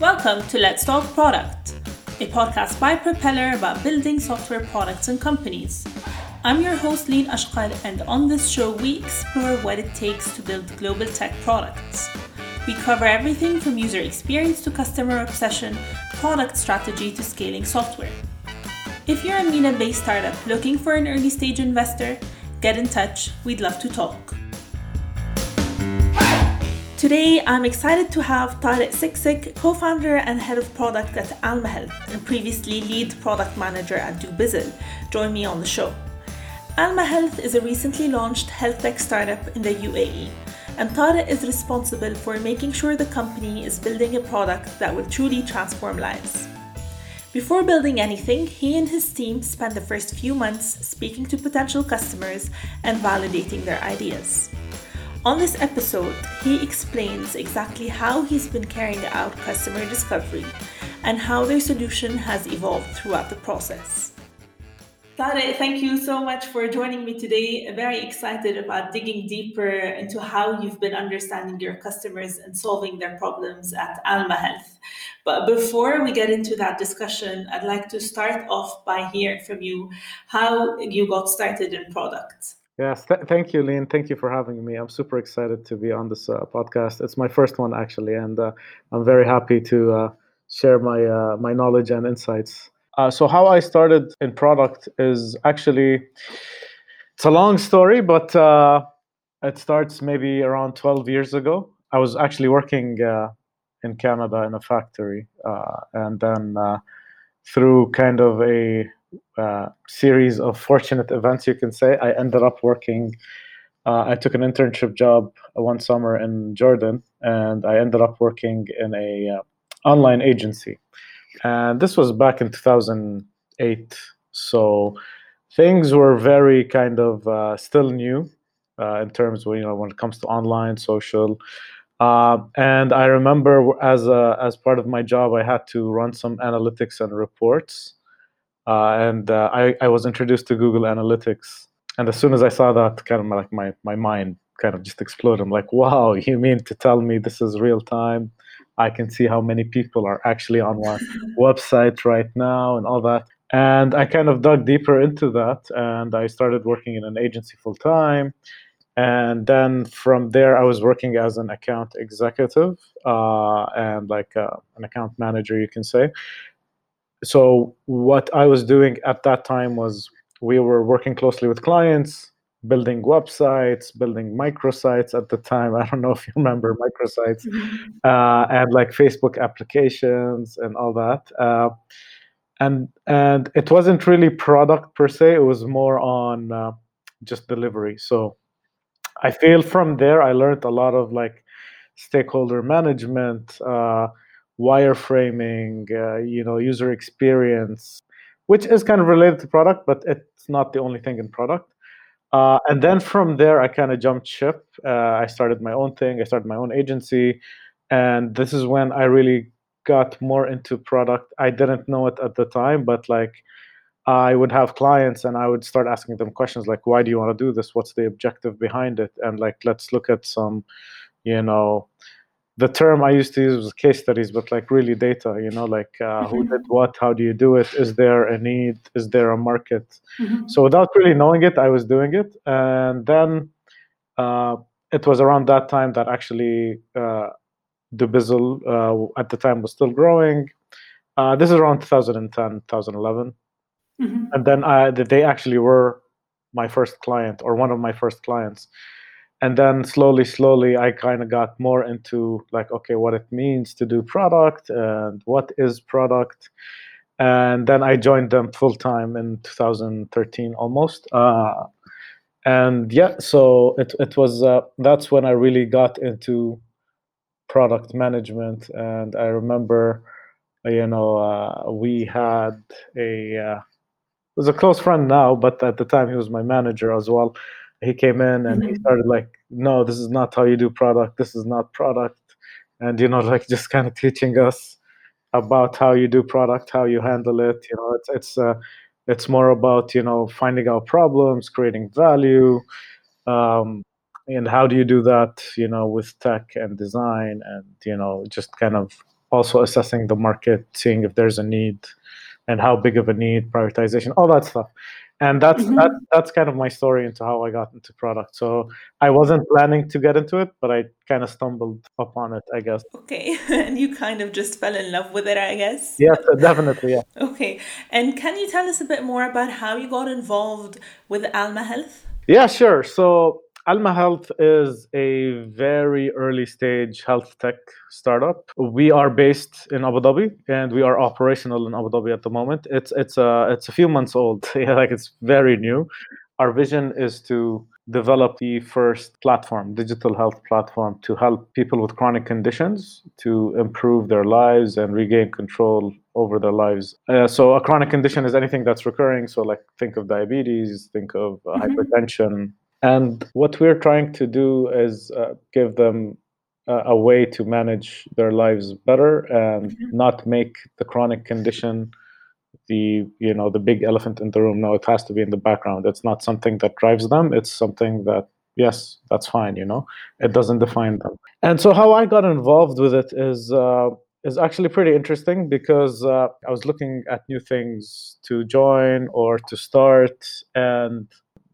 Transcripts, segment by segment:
Welcome to Let's Talk Product, a podcast by Propeller about building software products and companies. I'm your host, Lean Ashkar, and on this show, we explore what it takes to build global tech products. We cover everything from user experience to customer obsession, product strategy to scaling software. If you're a MENA based startup looking for an early stage investor, get in touch. We'd love to talk. Today, I'm excited to have Tarek Siksik, co founder and head of product at Alma Health, and previously lead product manager at Dubizzle, join me on the show. Alma Health is a recently launched health tech startup in the UAE, and Tarek is responsible for making sure the company is building a product that will truly transform lives. Before building anything, he and his team spent the first few months speaking to potential customers and validating their ideas. On this episode, he explains exactly how he's been carrying out customer discovery and how their solution has evolved throughout the process. Tarek, thank you so much for joining me today. Very excited about digging deeper into how you've been understanding your customers and solving their problems at Alma Health. But before we get into that discussion, I'd like to start off by hearing from you how you got started in product. Yes, th- thank you, Lean. Thank you for having me. I'm super excited to be on this uh, podcast. It's my first one actually, and uh, I'm very happy to uh, share my uh, my knowledge and insights uh, so how I started in product is actually it's a long story, but uh, it starts maybe around 12 years ago. I was actually working in Canada in a factory, and then through kind of a uh, series of fortunate events, you can say, I ended up working. I took an internship job one summer in Jordan, and I ended up working in a online agency. And this was back in 2008 so things were very kind of uh, still new uh, in terms of you know when it comes to online social. Uh, and I remember as a, as part of my job, I had to run some analytics and reports, uh, and uh, I, I was introduced to Google Analytics. And as soon as I saw that, kind of like my my mind kind of just exploded. I'm like, wow, you mean to tell me this is real time? I can see how many people are actually on my website right now and all that. And I kind of dug deeper into that and I started working in an agency full time. And then from there, I was working as an account executive uh, and like uh, an account manager, you can say. So, what I was doing at that time was we were working closely with clients, building websites, building microsites at the time. I don't know if you remember microsites, uh, and like Facebook applications and all that. Uh, and and it wasn't really product per se. It was more on uh, just delivery. So I feel from there I learned a lot of like stakeholder management, uh, wireframing, uh, you know, user experience, which is kind of related to product, but it's not the only thing in product. Uh, and then from there, I kind of jumped ship. Uh, I started my own thing. I started my own agency, and this is when I really got more into product. I didn't know it at the time, but like I would have clients and I would start asking them questions like, "Why do you want to do this? What's the objective behind it?" And like, let's look at some, you know, the term I used to use was case studies, but like really data, you know, like uh, mm-hmm. who did what, how do you do it, is there a need, is there a market? Mm-hmm. So without really knowing it, I was doing it, and then uh, it was around that time that actually uh, Dubizzle uh, at the time was still growing. Uh, this is around 2010, 2011, mm-hmm. and then I, they actually were my first client or one of my first clients and then slowly slowly i kind of got more into like okay what it means to do product and what is product. And then i joined them full time in 2013 almost uh, and yeah so it, it was uh, that's when i really got into product management. And i remember you know uh, we had a uh, was a close friend now but at the time he was my manager as well he came in and mm-hmm. he started like no this is not how you do product this is not product and you know like just kind of teaching us about how you do product how you handle it you know it's it's uh, it's more about you know finding out problems creating value um, and how do you do that you know with tech and design and you know just kind of also assessing the market, seeing if there's a need and how big of a need, prioritization, all that stuff. And that's mm-hmm. that, that's kind of my story into how I got into product. So I wasn't planning to get into it, but I kind of stumbled upon it, I guess. Okay, and you kind of just fell in love with it, I guess. Yes, definitely. Yeah. Okay, and can you tell us a bit more about how you got involved with Alma Health? Yeah, sure. So Alma Health is a very early stage health tech startup. We are based in Abu Dhabi and we are operational in Abu Dhabi at the moment. It's it's a it's a few months old. yeah, like it's very new. Our vision is to develop the first platform, digital health platform to help people with chronic conditions to improve their lives and regain control over their lives. Uh, so a chronic condition is anything that's recurring. So like think of diabetes, think of uh, mm-hmm. hypertension, and what we're trying to do is uh, give them uh, a way to manage their lives better and mm-hmm. not make the chronic condition the you know the big elephant in the room. No it has to be in the background. It's not something that drives them. It's something that yes that's fine you know? It doesn't define them. And so how i got involved with it is uh, is actually pretty interesting because uh, i was looking at new things to join or to start and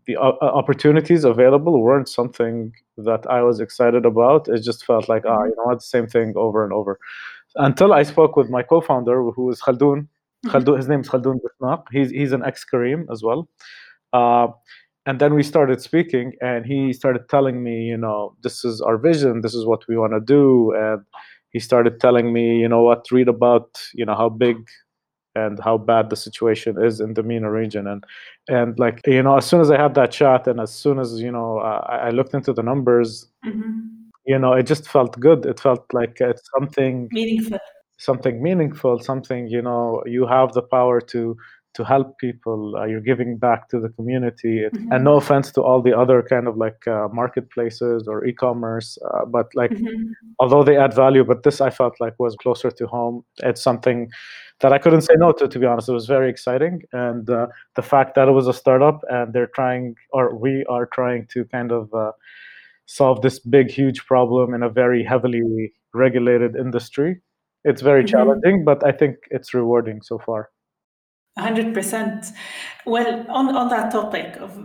the uh, opportunities available weren't something that I was excited about. It just felt like, ah, you know what, same thing over and over. Until I spoke with my co-founder, who is Khaldoon. Mm-hmm. His name is Khaldoon Bisnaq. He's he's an ex-Careem as well. Uh, and then we started speaking, and he started telling me, you know, this is our vision. This is what we want to do. And he started telling me, you know what, read about, you know, how big and how bad the situation is in the MENA region. And and like you know, as soon as I had that chat, and as soon as you know, uh, I looked into the numbers. Mm-hmm. You know, it just felt good. It felt like it's something meaningful, something meaningful, something you know. You have the power to to help people. Uh, you're giving back to the community. Mm-hmm. And no offense to all the other kind of like uh, marketplaces or e-commerce, uh, but like mm-hmm. although they add value, but this I felt like was closer to home. It's something that I couldn't say no to. To be honest, it was very exciting, and uh, the fact that it was a startup and they're trying, or we are trying to kind of uh, solve this big, huge problem in a very heavily regulated industry. It's very mm-hmm. challenging, but I think it's rewarding so far. 100%. Well, on, on that topic of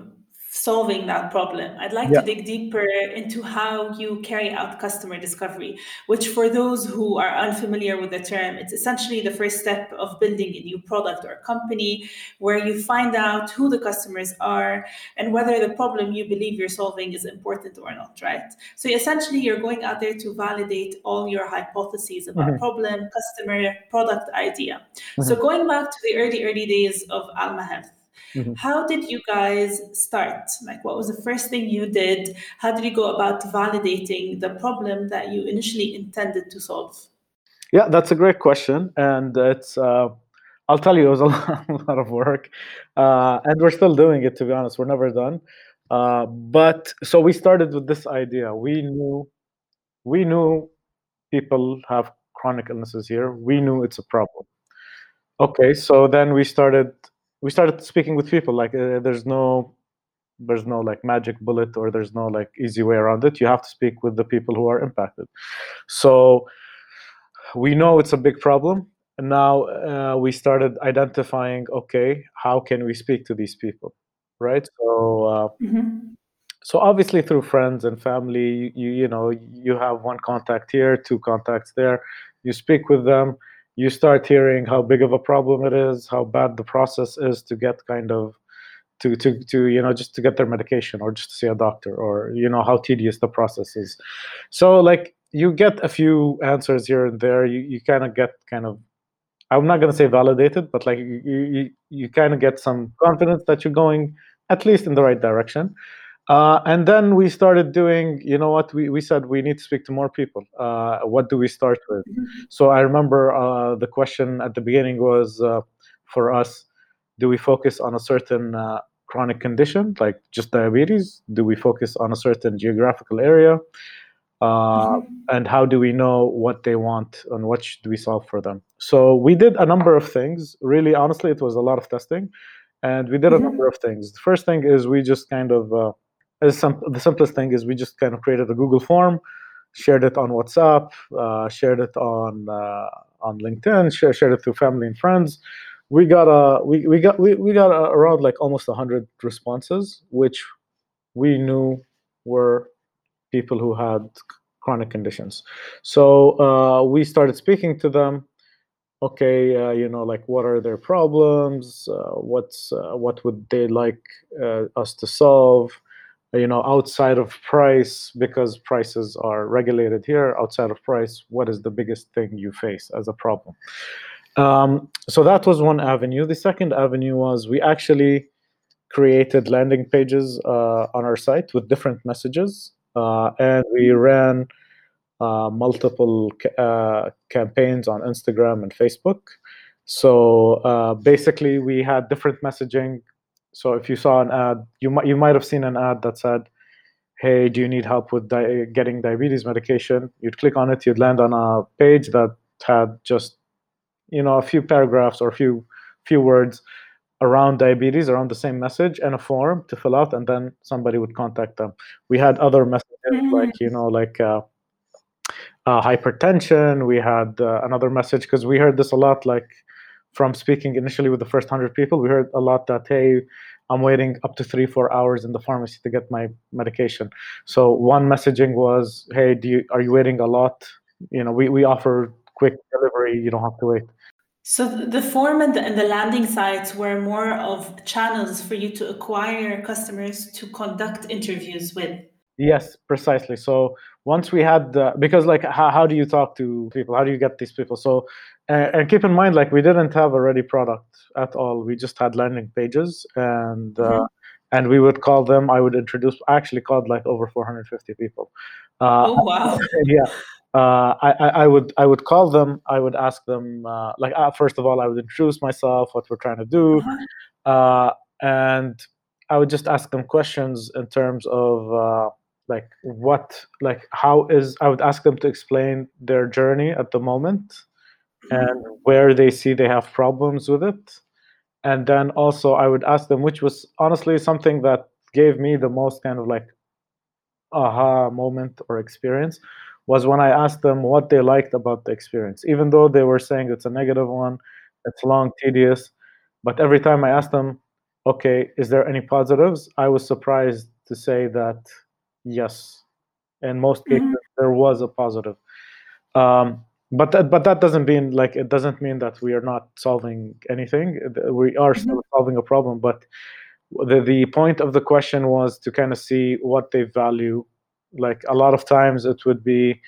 solving that problem. I'd like yeah. to dig deeper into how you carry out customer discovery, which, for those who are unfamiliar with the term, it's essentially the first step of building a new product or company where you find out who the customers are and whether the problem you believe you're solving is important or not, right? So essentially, you're going out there to validate all your hypotheses about mm-hmm. problem, customer, product idea. Mm-hmm. So going back to the early, early days of Alma Health, Mm-hmm. How did you guys start? Like, what was the first thing you did? How did you go about validating the problem that you initially intended to solve? Yeah, that's a great question. And it's, uh, I'll tell you, it was a lot of work. Uh, and we're still doing it, to be honest. We're never done. Uh, but so we started with this idea. We knew, we knew people have chronic illnesses here. We knew it's a problem. Okay, so then we started we started speaking with people like uh, there's no there's no like magic bullet or there's no like easy way around it. You have to speak with the people who are impacted. So we know it's a big problem. And now uh, we started identifying okay how can we speak to these people right? So uh, mm-hmm. so obviously through friends and family you you know you have one contact here two contacts there. You speak with them you start hearing how big of a problem it is, how bad the process is to get kind of to to to you know just to get their medication or just to see a doctor or you know how tedious the process is. So like you get a few answers here and there. You you kind of get kind of I'm not gonna say validated, but like you you you kind of get some confidence that you're going at least in the right direction. Uh, and then we started doing, you know what, we, we said we need to speak to more people. Uh, what do we start with? Mm-hmm. So I remember uh, the question at the beginning was uh, for us, do we focus on a certain uh, chronic condition, like just diabetes? Do we focus on a certain geographical area? Uh, mm-hmm. And how do we know what they want and what should we solve for them? So we did a number of things. Really, honestly, it was a lot of testing. And we did a mm-hmm. number of things. The first thing is we just kind of the simplest thing is we just kind of created a Google form, shared it on WhatsApp, uh, shared it on uh, on LinkedIn, share, shared it to family and friends. We got a we, we got we, we got a, around like almost hundred responses, which we knew were people who had chronic conditions. So uh, we started speaking to them. Okay, uh, you know, like what are their problems? Uh, what's uh, what would they like us to solve? You know outside of price because prices are regulated here outside of price what is the biggest thing you face as a problem? Um, so that was one avenue. The second avenue was we actually created landing pages uh, on our site with different messages uh, and we ran uh, multiple ca- uh, campaigns on instagram and facebook. So uh, basically we had different messaging so if you saw an ad, you might you might have seen an ad that said, "Hey, do you need help with di- getting diabetes medication?" You'd click on it, you'd land on a page that had just you know a few paragraphs or a few few words around diabetes, around the same message, and a form to fill out, and then somebody would contact them. We had other messages mm-hmm. like you know like. Uh, uh, hypertension. We had uh, another message because we heard this a lot. Like from speaking initially with the first 100 people, we heard a lot that, hey, I'm waiting up to three, four hours in the pharmacy to get my medication. So one messaging was, hey, do you, are you waiting a lot? You know, we, we offer quick delivery. You don't have to wait. So the form and the, and the landing sites were more of channels for you to acquire customers to conduct interviews with. Yes, precisely. So once we had the, because like how, how do you talk to people? How do you get these people? So and, and keep in mind, like we didn't have a ready product at all. We just had landing pages, and uh, mm-hmm. and we would call them. I would introduce. I actually called like over 450 people. Uh, oh wow! Yeah. Uh, I, I would I would call them. I would ask them uh, like uh, first of all I would introduce myself, what we're trying to do, uh-huh. uh, and I would just ask them questions in terms of uh, like what like how is I would ask them to explain their journey at the moment, and where they see they have problems with it. And then also, I would ask them, which was honestly something that gave me the most kind of like aha moment or experience, was when I asked them what they liked about the experience. Even though they were saying it's a negative one, it's long, tedious, but every time I asked them, okay, is there any positives? I was surprised to say that yes, in most cases, mm-hmm. there was a positive. Um, but that, but that doesn't mean like it doesn't mean that we are not solving anything. We are mm-hmm. still solving a problem but the, the point of the question was to kind of see what they value. Like a lot of times it would be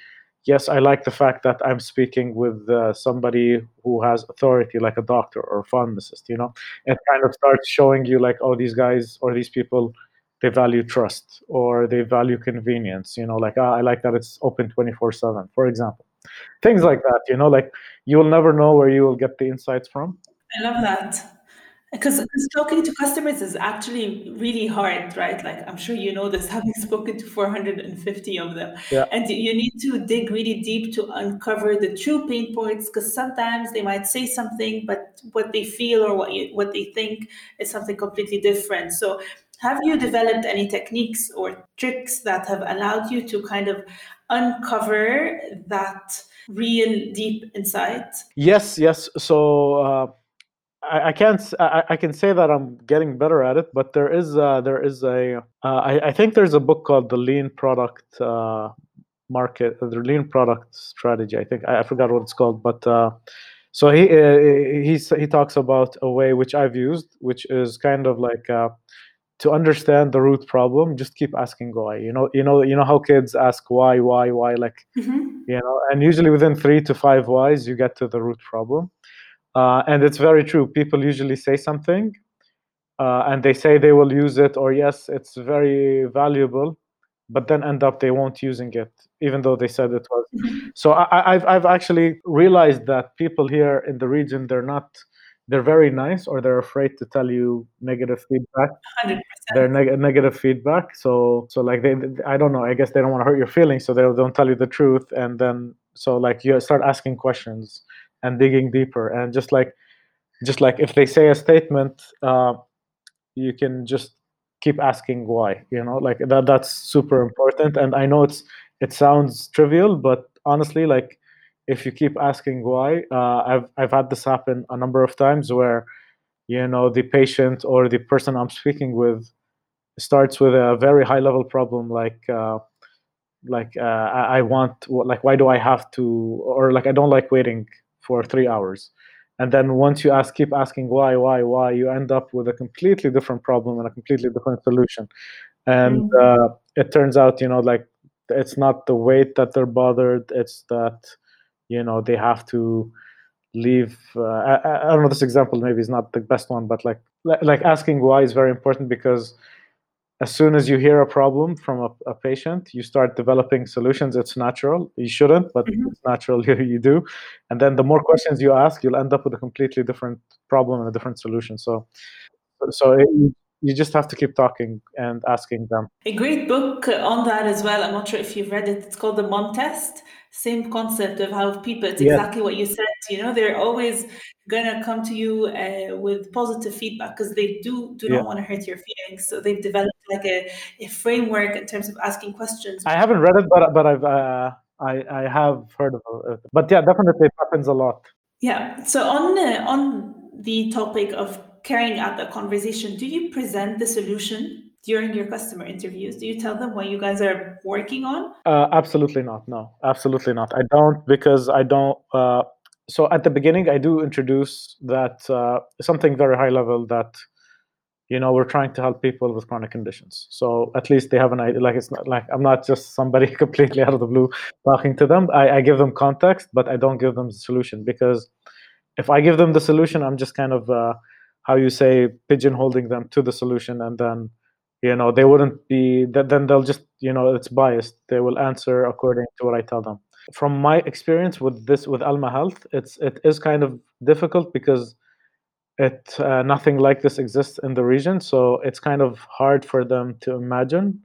yes i like the fact that i'm speaking with uh, somebody who has authority like a doctor or a pharmacist you know? It kind of starts showing you like oh these guys or these people they value trust or they value convenience you know? Like ah, i like that it's open 24 7 for example things like that you know like you will never know where you will get the insights from. I love that. Because talking to customers is actually really hard right? Like i'm sure you know this having spoken to 450 of them. Yeah. and you need to dig really deep to uncover the true pain points because sometimes they might say something but what they feel or what you, what they think is something completely different. So have you developed any techniques or tricks that have allowed you to kind of uncover that real deep insight? Yes, yes. So uh, I, I, can't. I, I, can say that I'm getting better at it, but there is uh, there is a. Uh, I, I, think there's a book called the Lean Product uh, Market, the Lean Product Strategy. I think I, I forgot what it's called, but. Uh, so he uh, he he talks about a way which I've used, which is kind of like to understand the root problem just keep asking why you know you know you know how kids ask why why why like mm-hmm. you know and usually within three to five whys you get to the root problem uh, and it's very true people usually say something uh, and they say they will use it or yes it's very valuable but then end up they won't using it even though they said it was mm-hmm. so I, I've, I've actually realized that people here in the region they're not they're very nice or they're afraid to tell you negative feedback 100%. they're neg- negative feedback so so like they i don't know i guess they don't want to hurt your feelings so they don't tell you the truth and then so like you start asking questions and digging deeper and just like just like if they say a statement uh, you can just keep asking why you know like that that's super important and i know it's it sounds trivial, but honestly, like if you keep asking why, uh, I've I've had this happen a number of times where, you know, the patient or the person I'm speaking with starts with a very high level problem like. Uh, like uh, I, I want like why do I have to or like I don't like waiting for three hours and then once you ask keep asking why why why you end up with a completely different problem and a completely different solution and mm-hmm. uh, it turns out you know like it's not the weight that they're bothered it's that you know they have to leave uh, I, I, don't know this example maybe is not the best one but like like asking why is very important because as soon as you hear a problem from a, a, patient, you start developing solutions. It's natural. You shouldn't, but mm-hmm. it's natural you, you do. And then the more questions you ask, you'll end up with a completely different problem and a different solution. So, so it, you just have to keep talking and asking them. A great book on that as well. I'm not sure if you've read it. It's called The Mom Test. Same concept of how people, it's yeah. exactly what you said. You know, they're always gonna come to you uh, with positive feedback because they do do yeah. not want to hurt your feelings. So they've developed like a, a framework in terms of asking questions. I haven't read it, but but I've uh, I I have heard of it. But yeah, definitely it happens a lot. Yeah. So on uh, on the topic of carrying out the conversation, do you present the solution during your customer interviews? Do you tell them what you guys are working on? Uh, absolutely not. No, absolutely not. I don't because I don't. Uh, so at the beginning i do introduce that uh, something very high level that you know we're trying to help people with chronic conditions so at least they have an idea like it's not like i'm not just somebody completely out of the blue talking to them i, I give them context but i don't give them the solution because if i give them the solution i'm just kind of uh, how you say pigeonholing them to the solution and then you know they wouldn't be then they'll just you know it's biased they will answer according to what i tell them from my experience with this with Alma Health, it's it is kind of difficult because it uh, nothing like this exists in the region, so it's kind of hard for them to imagine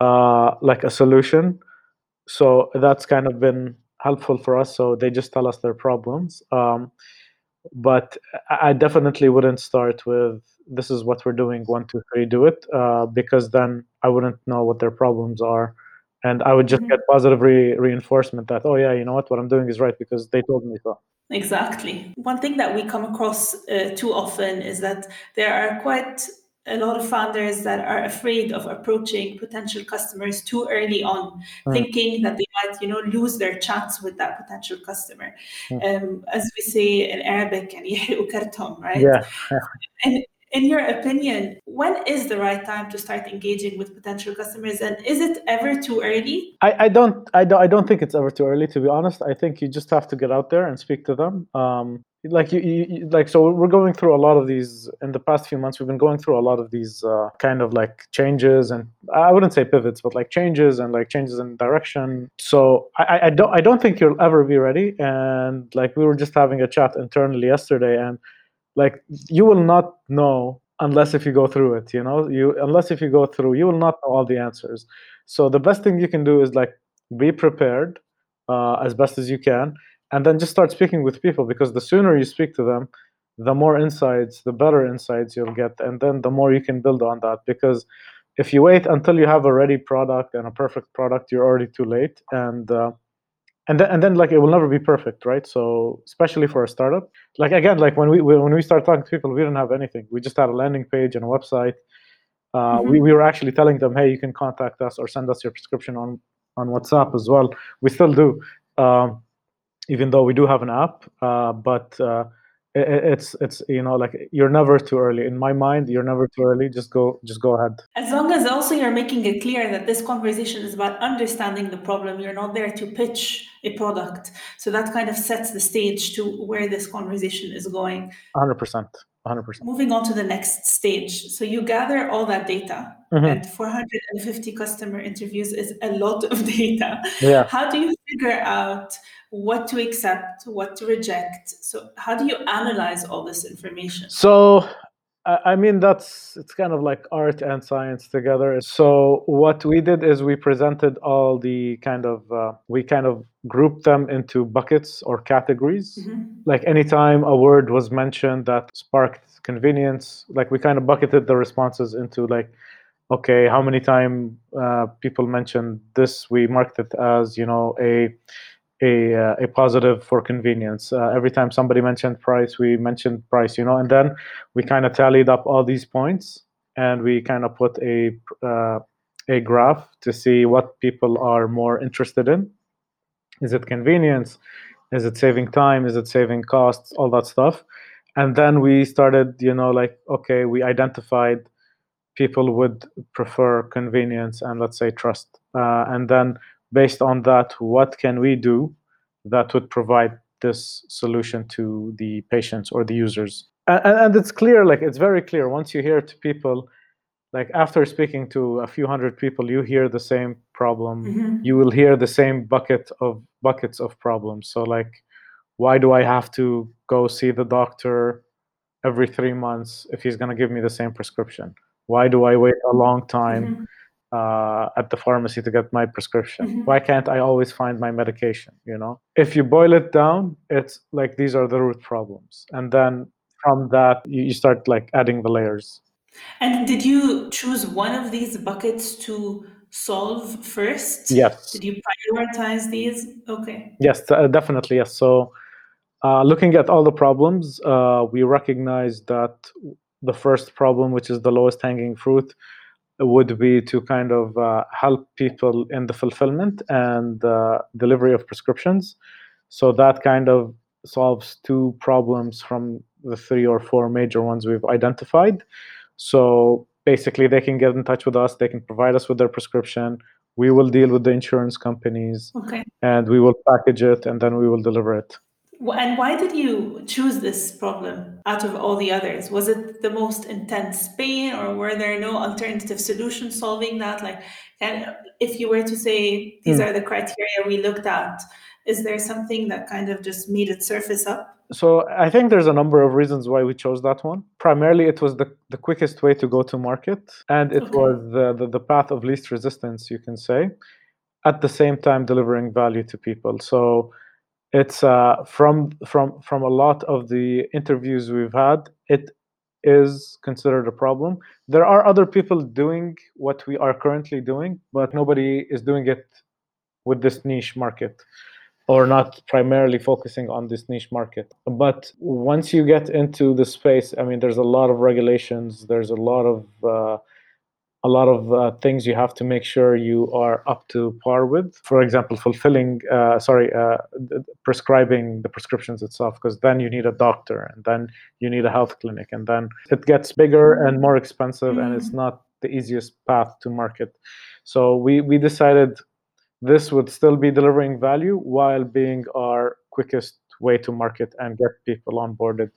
uh, like a solution. So that's kind of been helpful for us. So they just tell us their problems. Um, but I definitely wouldn't start with this is what we're doing one two three do it uh, because then I wouldn't know what their problems are. And i would just mm-hmm. get positive re- reinforcement that oh yeah you know what? What i'm doing is right because they told me so. Exactly. One thing that we come across uh, too often is that there are quite a lot of founders that are afraid of approaching potential customers too early on, mm. thinking that they might, you know, lose their chance with that potential customer. Mm. Um, as we say in Arabic, and right? Yeah. and in your opinion, when is the right time to start engaging with potential customers, and is it ever too early? I, I don't, I don't, I don't think it's ever too early. To be honest, I think you just have to get out there and speak to them. Um, like you, you, like so we're going through a lot of these in the past few months we've been going through a lot of these uh, kind of like changes and i wouldn't say pivots but like changes and like changes in direction. So I, I don't i don't think you'll ever be ready. And like we were just having a chat internally yesterday and like you will not know unless if you go through it you know? You unless if you go through you will not know all the answers. So the best thing you can do is like be prepared uh, as best as you can and then just start speaking with people because the sooner you speak to them the more insights the better insights you'll get and then the more you can build on that. Because if you wait until you have a ready product and a perfect product you're already too late and uh, and then and then like it will never be perfect right? So especially for a startup like again like when we when we start talking to people we didn't have anything. We just had a landing page and a website. Uh, mm-hmm. we, we were actually telling them hey you can contact us or send us your prescription on on whatsapp as well. We still do. Um, even though we do have an app uh, but uh, it's it's you know like you're never too early. In my mind you're never too early. Just go just go ahead. As long as also you're making it clear that this conversation is about understanding the problem you're not there to pitch a product. So that kind of sets the stage to where this conversation is going. 100% 100% moving on to the next stage so you gather all that data mm-hmm. and 450 customer interviews is a lot of data yeah. how do you figure out what to accept, what to reject. So, how do you analyze all this information? So, I mean, that's it's kind of like art and science together. So, what we did is we presented all the kind of, uh, we kind of grouped them into buckets or categories. Mm-hmm. Like, anytime a word was mentioned that sparked convenience, like we kind of bucketed the responses into like okay how many time uh, people mentioned this we marked it as you know a a, uh, a positive for convenience uh, every time somebody mentioned price we mentioned price you know and then we kind of tallied up all these points and we kind of put a uh, a graph to see what people are more interested in is it convenience? Is it saving time? Is it saving costs? All that stuff. And then we started you know like okay we identified people would prefer convenience and let's say trust. Uh, and then based on that what can we do that would provide this solution to the patients or the users? And, and it's clear like it's very clear. Once you hear to people like after speaking to a few hundred people you hear the same problem mm-hmm. you will hear the same bucket of buckets of problems so like why do I have to go see the doctor every three months if he's going to give me the same prescription? Why do I wait a long time mm-hmm. uh, at the pharmacy to get my prescription? Mm-hmm. Why can't I always find my medication? You know, if you boil it down, it's like these are the root problems, and then from that you, you start like adding the layers. And did you choose one of these buckets to solve first? Yes. Did you prioritize these? Okay. Yes, uh, definitely. Yes. So uh, looking at all the problems, uh, we recognize that the first problem, which is the lowest hanging fruit, would be to kind of uh, help people in the fulfillment and uh, delivery of prescriptions. So that kind of solves two problems from the three or four major ones we've identified. So basically, they can get in touch with us, they can provide us with their prescription. We will deal with the insurance companies okay. and we will package it and then we will deliver it. And why did you choose this problem out of all the others? Was it the most intense pain, or were there no alternative solutions solving that? Like, and if you were to say these mm. are the criteria we looked at, is there something that kind of just made it surface up? So I think there's a number of reasons why we chose that one. Primarily, it was the, the quickest way to go to market, and it okay. was the, the, the path of least resistance, you can say. At the same time, delivering value to people. So it's uh, from from from a lot of the interviews we've had it is considered a problem there are other people doing what we are currently doing but nobody is doing it with this niche market or not primarily focusing on this niche market but once you get into the space i mean there's a lot of regulations there's a lot of uh, a lot of uh, things you have to make sure you are up to par with. For example, fulfilling, uh, sorry, uh, prescribing the prescriptions itself, because then you need a doctor and then you need a health clinic, and then it gets bigger and more expensive, mm-hmm. and it's mm. not the easiest path to market. So we we decided this would still be delivering value while being our quickest way to market and get people onboarded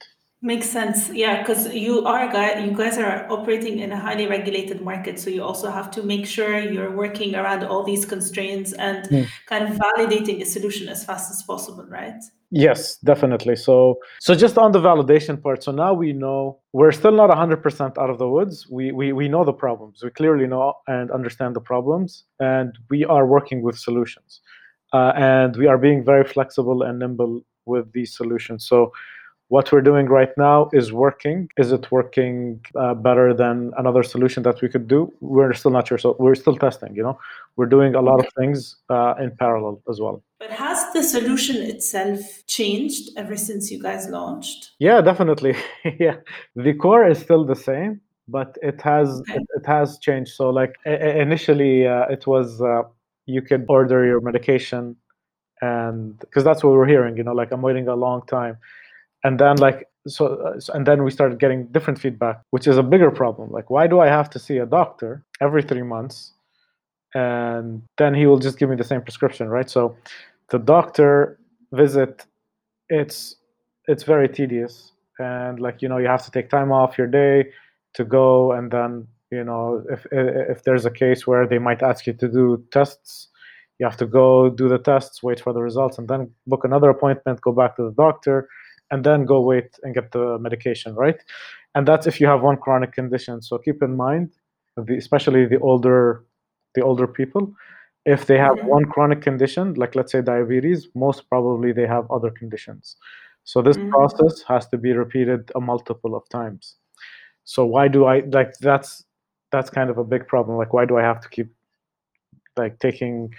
Makes sense. Yeah, because you are guy you guys are operating in a highly regulated market, so you also have to make sure you're working around all these constraints and mm. kind of validating a solution as fast as possible, right? Yes, definitely. So so just on the validation part, so now we know we're still not 100% out of the woods. We we we know the problems. We clearly know and understand the problems and we are working with solutions. Uh, and we are being very flexible and nimble with these solutions. So what we're doing right now is working. Is it working uh, better than another solution that we could do? We're still not sure. So we're still testing. You know, we're doing a lot of things uh, in parallel as well. But has the solution itself changed ever since you guys launched? Yeah, definitely. yeah, the core is still the same, but it has okay. it, it, has changed. So like initially, uh, it was uh, you could order your medication, and because that's what we're hearing. You know, like I'm waiting a long time and then like so, uh, and then we started getting different feedback which is a bigger problem. Like why do i have to see a doctor every three months? And then he will just give me the same prescription right? So the doctor visit it's it's very tedious. And like you know you have to take time off your day to go. And then you know if if there's a case where they might ask you to do tests you have to go do the tests wait for the results and then book another appointment go back to the doctor and then go wait and get the medication, right? And that's if you have one chronic condition. So keep in mind, the, especially the older, the older people, if they have mm-hmm. one chronic condition, like let's say diabetes, most probably they have other conditions. So this mm-hmm. process has to be repeated a multiple of times. So why do I like that's that's kind of a big problem. Like, why do I have to keep like taking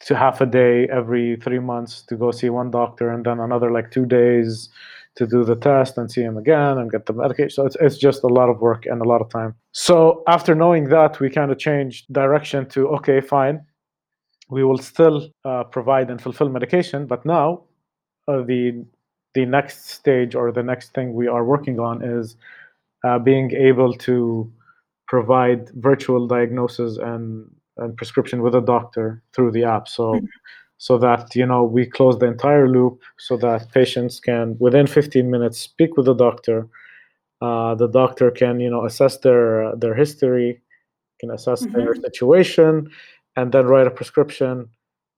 to half a day every three months to go see one doctor and then another like two days to do the test and see him again and get the medication. So it's, it's just a lot of work and a lot of time. So after knowing that, we kind of changed direction to okay, fine. We will still uh, provide and fulfill medication, but now uh, the the next stage or the next thing we are working on is uh, being able to provide virtual diagnosis and, and prescription with a doctor through the app. So mm-hmm so that you know we close the entire loop so that patients can within 15 minutes speak with the doctor uh, the doctor can you know assess their their history can assess mm-hmm. their situation and then write a prescription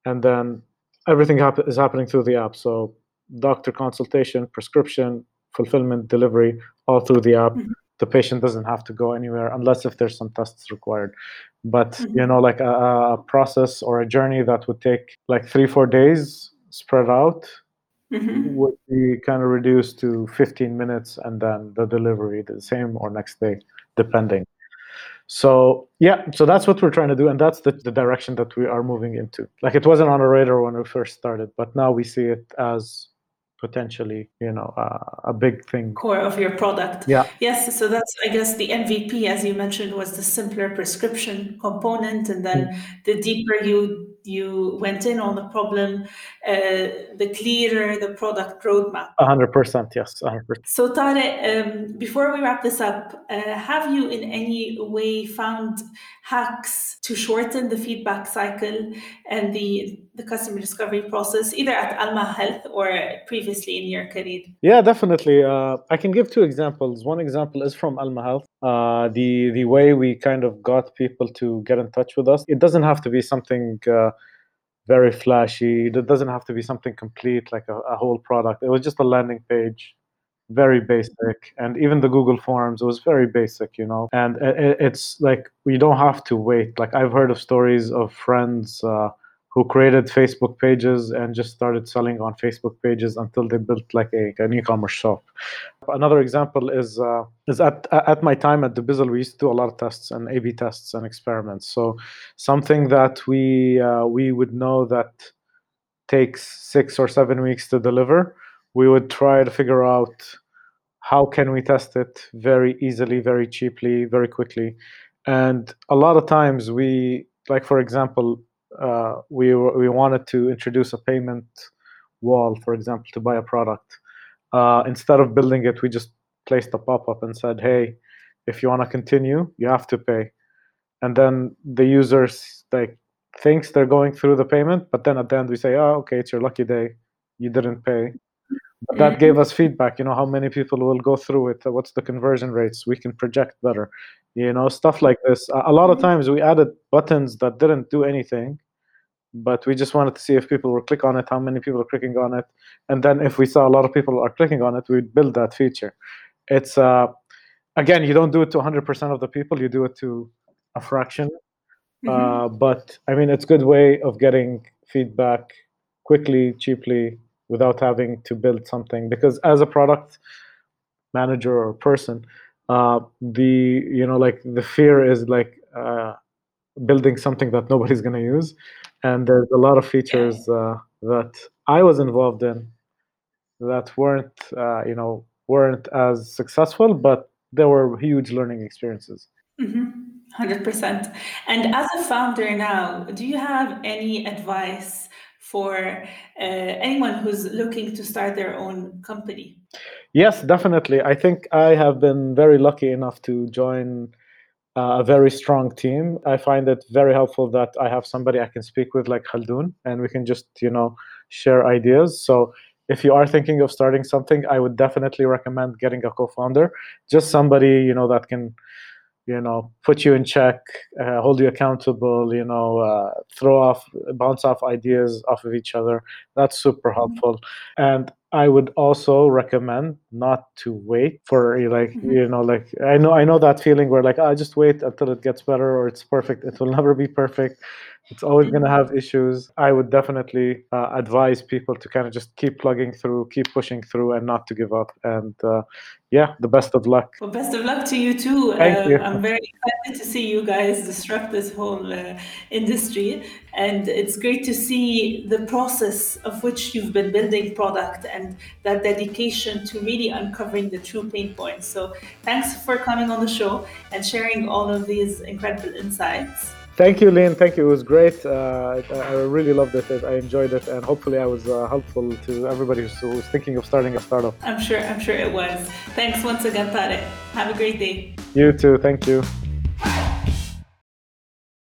and then everything hap- is happening through the app so doctor consultation prescription fulfillment delivery all through the app mm-hmm. The patient doesn't have to go anywhere unless if there's some tests required but mm-hmm. you know like a, a, process or a journey that would take like three four days spread out mm-hmm. would be kind of reduced to 15 minutes and then the delivery the same or next day depending so yeah so that's what we're trying to do and that's the, the direction that we are moving into like it wasn't on our radar when we first started but now we see it as potentially you know uh, a big thing core of your product yeah yes so that's i guess the mvp as you mentioned was the simpler prescription component and then mm. the deeper you you went in on the problem, uh, the clearer the product roadmap. 100%, yes. 100%. So, Tarek, um, before we wrap this up, uh, have you in any way found hacks to shorten the feedback cycle and the, the customer discovery process, either at Alma Health or previously in your career? Yeah, definitely. Uh, I can give two examples. One example is from Alma Health. Uh, the the way we kind of got people to get in touch with us. It doesn't have to be something uh, very flashy. It doesn't have to be something complete like a, a, whole product. It was just a landing page, very basic, and even the Google Forms it was very basic, you know. And it, it's like we don't have to wait. Like I've heard of stories of friends. Uh, who created Facebook pages and just started selling on Facebook pages until they built like a, an e-commerce shop. Another example is uh, is at at my time at Dubizzle, we used to do a lot of tests and A/B tests and experiments. So something that we uh, we would know that takes six or seven weeks to deliver, we would try to figure out how can we test it very easily, very cheaply, very quickly. And a lot of times we like for example uh, we we wanted to introduce a payment wall, for example, to buy a product. Uh, instead of building it, we just placed a pop-up and said, "Hey, if you want to continue, you have to pay." And then the users like thinks they're going through the payment, but then at the end we say, "Oh, okay, it's your lucky day. You didn't pay." But that gave us feedback. You know how many people will go through it. What's the conversion rates? We can project better. You know stuff like this. A lot of mm-hmm. times we added buttons that didn't do anything, but we just wanted to see if people were click on it, how many people are clicking on it, and then if we saw a lot of people are clicking on it, we'd build that feature. It's uh, again, you don't do it to 100% of the people, you do it to a fraction. Mm-hmm. Uh, but I mean, it's a good way of getting feedback quickly, cheaply, without having to build something. Because as a product manager or person, uh, the you know like the fear is like uh, building something that nobody's going to use and there's a lot of features uh, that I was involved in that weren't, uh, you know, weren't as successful, but there were huge learning experiences. Mm-hmm. 100%. And as a founder now, do you have any advice for uh, anyone who's looking to start their own company? Yes, definitely. I think I have been very lucky enough to join a very strong team. I find it very helpful that I have somebody I can speak with like Khaldoon and we can just, you know, share ideas. So if you are thinking of starting something, I would definitely recommend getting a co-founder, just somebody, you know, that can you know put you in check uh, hold you accountable you know uh, throw off bounce off ideas off of each other that's super mm-hmm. helpful mm-hmm. and i would also recommend not to wait for like mm-hmm. you know like i know i know that feeling where like i oh, just wait until it gets better or it's perfect it will never be perfect it's always going to have issues. I would definitely uh, advise people to kind of just keep plugging through, keep pushing through, and not to give up. And uh, yeah, the best of luck. Well, best of luck to you too. Thank uh, you. I'm very excited to see you guys disrupt this whole uh, industry, and it's great to see the process of which you've been building product and that dedication to really uncovering the true pain points. So, thanks for coming on the show and sharing all of these incredible insights. Thank you, Lynn. Thank you. It was great. Uh, I really loved it. I enjoyed it, and hopefully, I was uh, helpful to everybody who's, who's, thinking of starting a startup. I'm sure. I'm sure it was. Thanks once again, Tarek. Have a great day. You too. Thank you.